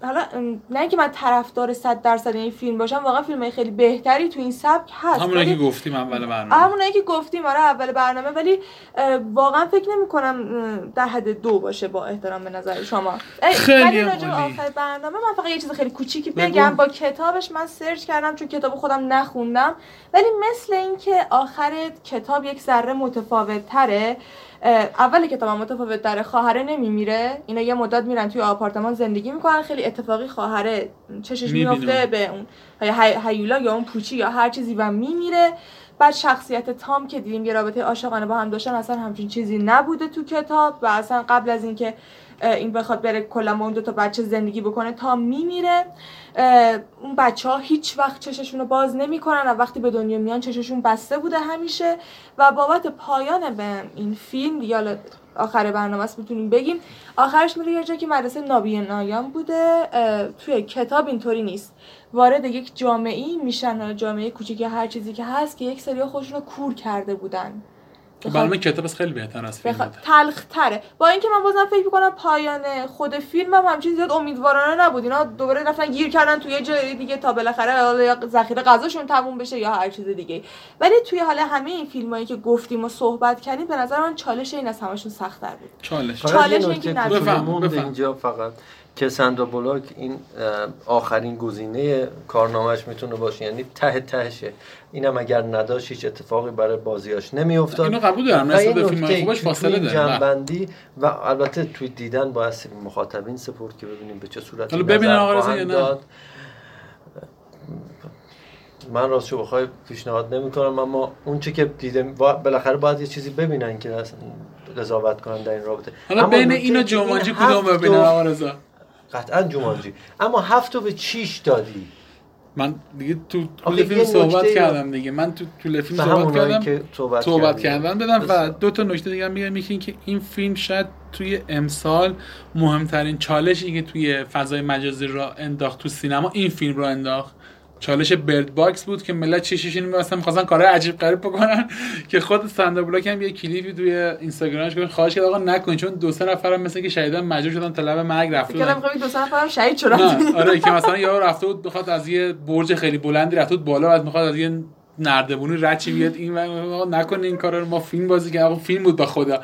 حالا نه اینکه من طرفدار 100 درصد این فیلم باشم واقعا فیلم خیلی بهتری تو این سبک هست. همونایی که گفتیم اول برنامه. همونایی که گفتیم آره اول برنامه. ولی واقعا فکر نمی کنم در حد دو باشه با احترام به نظر شما. خیلی راجع به. آخر برنامه من فقط یه چیز خیلی کوچیکی بگو. بگم. با کتابش من سرچ کردم چون کتاب خودم نخوندم. ولی مثل اینکه آخر کتاب یک ذره متفاوت تره اول کتابم متفاوت تره خواهره نمیمیره اینا یه مدت میرن توی آپارتمان زندگی می‌کنن خیلی اتفاقی خواهره چشش. میفته به اون هی- هیولا یا اون پوچی یا هر چیزی و میمیره بعد شخصیت تام که دیدیم یه رابطه عاشقانه با هم داشتن اصلا همچین چیزی نبوده تو کتاب و اصلا قبل از اینکه این بخواد بره کلا با اون دو تا بچه زندگی بکنه تام میمیره اون بچه ها هیچ وقت چششون رو باز نمی‌کنن و وقتی به دنیا میان چششون بسته بوده همیشه. و بابت پایان به این فیلم حالا آخر برنامه است می‌تونیم بگیم. آخرش میره یه جا که مدرسه نابینایان بوده. اه، توی کتاب اینطوری نیست. وارد یک جامعه میشن جامعه کوچیک یا هر چیزی که هست که یک سری خودشون رو کور کرده بودن. برنامه کتاب از خیلی بهتر از فیلم بخ... تلخ تره با اینکه من بازم فکر می‌کنم پایان خود فیلم هم همچین زیاد امیدوارانه نبود. اینا دوباره رفتن گیر کردن توی یه جای دیگه تا بالاخره حالا یا ذخیره غذاشون تموم بشه یا هر چیز دیگه ولی توی حالا همه این فیلمایی که گفتیم و صحبت کردیم به نظر من چالش این از همشون سخت‌تر بود. چالش. چالش یه اینه نکته که کوچولو بفهم، مونده بفهم. اینجا فقط. که ساندرا بولاک این آخرین گزینه کارنامهش می‌تونه باشه. یعنی ته تهشه. اینم اگر نداشت هیچ اتفاقی برای بازیاش نمیافتاد. اینو قبول دارم. نسبت یه به که خوبش فاصله داره بله. جنبندی و البته توی دیدن باید مخاطبین سپورت که ببینیم به چه صورتی حالا ببینن آقا نه؟ من راستشو بخوای پیشنهاد نمی‌کنم اما اون چه که دیدم با- بالاخره باید یه چیزی ببینن که اصلا قضاوت کنن در این رابطه. حالا اما بین نکته این و که این جومانجی کدوم ببینن آقا رضا؟ قطعا جومانجی اما هفت رو به چیش دادی. من دیگه تو طول فیلم صحبت کردم دیگه. من تو طول فیلم صحبت کردم. که صحبت. کردن بدم. و. دو تا نکته دیگه هم میگم. یکی اینکه این فیلم شاید توی امسال مهمترین چالشی که توی فضای مجازی را انداخت تو سینما این فیلم رو انداخت. چالش برد باکس بود که ملت چشش این مثلا می‌خواستن کارهای عجیب غریب بکنن که خود ساندرا بلاک هم یه کلیپی توی اینستاگرامش گفت خواهش کرد آقا نکنید چون دو سه نفرم مثل که شهیدان مجبور شدن تا لب مرگ رفته فکر. می‌خوای دو سه نفرم شهید شدن. آره که مثلا یا رفته بود بخواد از یه برج خیلی بلندی رفته بود بالا بعد می‌خواد از یه نردبونی رچی بیاد. این و نکنه این کارا رو ما فیلم بازی که آقا فیلم بود با خدا.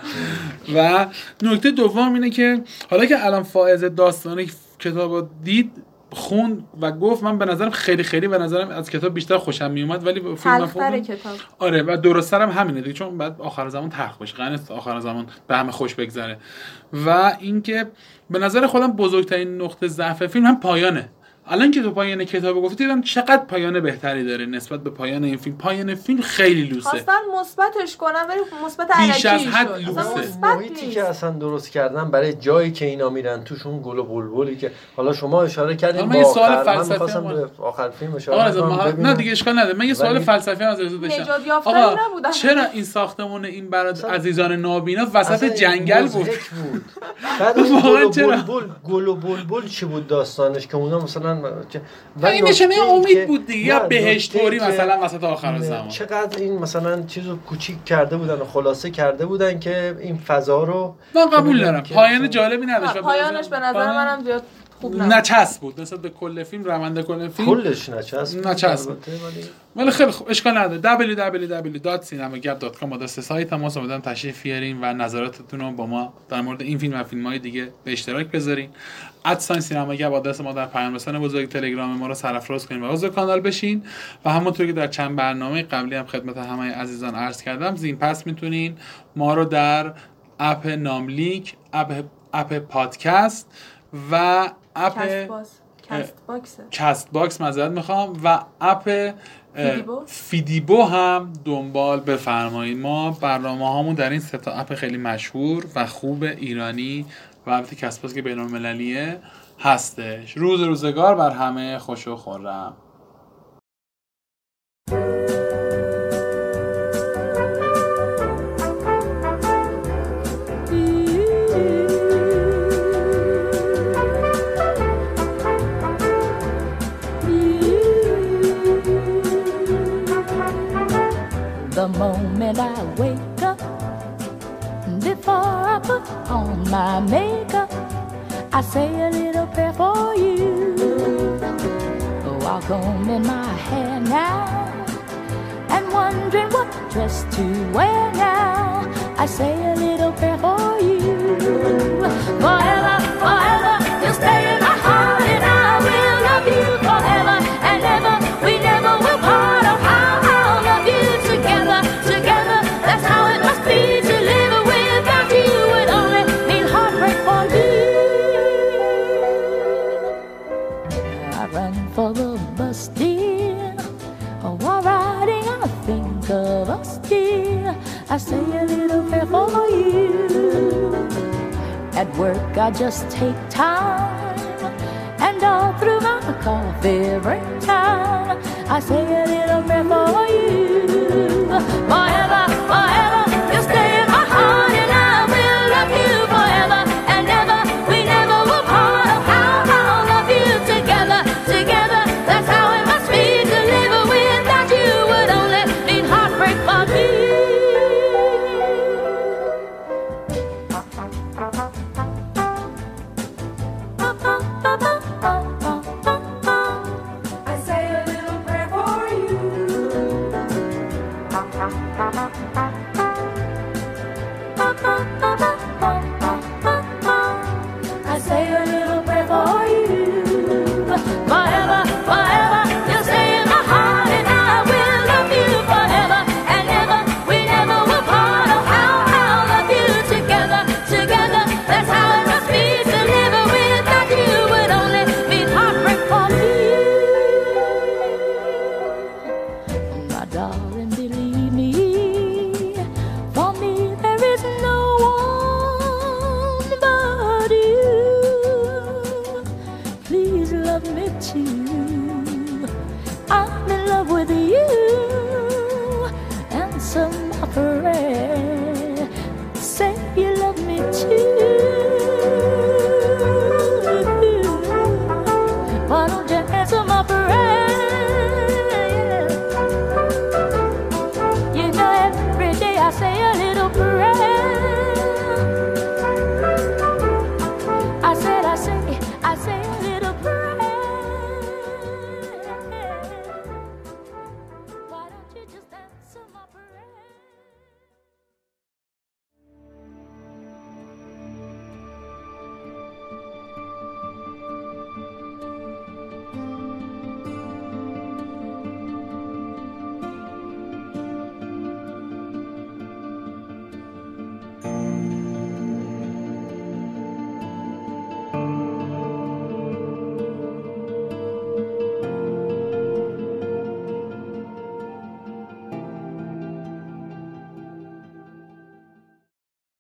و نکته دوم اینه که حالا که الان فائز داستانی کتاب دید خوند و گفت من به نظرم خیلی خیلی به نظرم از کتاب بیشتر خوشم میومد ولی فیلم کتاب. آره و درسترم همینه دیگه چون بعد آخر زمان تلخ بشه نیست آخر زمان به همه خوش بگذره. و اینکه به نظر خودم بزرگترین نقطه ضعف فیلم هم پایانه. الان که تو پایان کتاب گفتی دیدم چقدر پایان بهتری داره نسبت به پایان این فیلم. پایان فیلم خیلی لوسه. خواستن مثبتش کنن ولی مثبت بیش از حد لوسه. مثبت محیطی. که اصلا درست کردن برای جایی که اینا میرن توش اون گل و بلبلی که حالا شما اشاره کردین من یه سوال من فلسفی به آخر فیلم اشاره کنم. نه دیگه اشکال نداره. من یه سوال ولی- فلسفی هم از رضا داشتم. آقا نبودن. چرا این ساختمون این برای اصلا- عزیزان نابینا وسط جنگل بود؟ بود. بعد گل و بلبل چی بود داستانش که اونا مثلا چه- و این نشانه نکته‌ای امید بود دیگه یا بهشت طوری که- مثلا وسط آخر زمان. چقدر این مثلا چیزو کوچیک کرده بودن و خلاصه کرده بودن که این فضا رو من قبول دارم. پایان جالبی نداشت. پایانش به نظر منم زیاد خوب نبود. نچسب بود. نسبت به کل فیلم روند کل فیلم کلش نچسب نچسب. البته، ولی ولی خیلی خوب. اشکال نداره. www.cinemagap.com آدرس سایت تماس امیدوارم تشریف بیارین و نظراتتون رو با ما در مورد این فیلم و فیلم های دیگه به اشتراک بذارین. at sign سینما گپ آدرس ما در پیام رسان بزرگ تلگرام ما رو سرفراز کنین و عضو کانال بشین. و همونطور که در چند برنامه قبلی هم خدمت همه عزیزان عرض کردم زین پس می‌تونین ما رو در اپ ناملیک اپ اپ پادکست و اپ CastBox. CastBox معذرت می‌خوام و اپ فیدیبو؟ فیدیبو هم دنبال بفرمایید. ما برنامه هامون در این سه تا اپ خیلی مشهور و خوب ایرانی و البته باکس که بین المللیه هستش. روز روزگار بر همه خوش و خورم. Put on my makeup, I say a little prayer for you. While combing my hair now, and wondering what dress to wear now, I say a little prayer for you. Forever, forever, you'll stay in my I just take time, and all through my coffee break time, I say a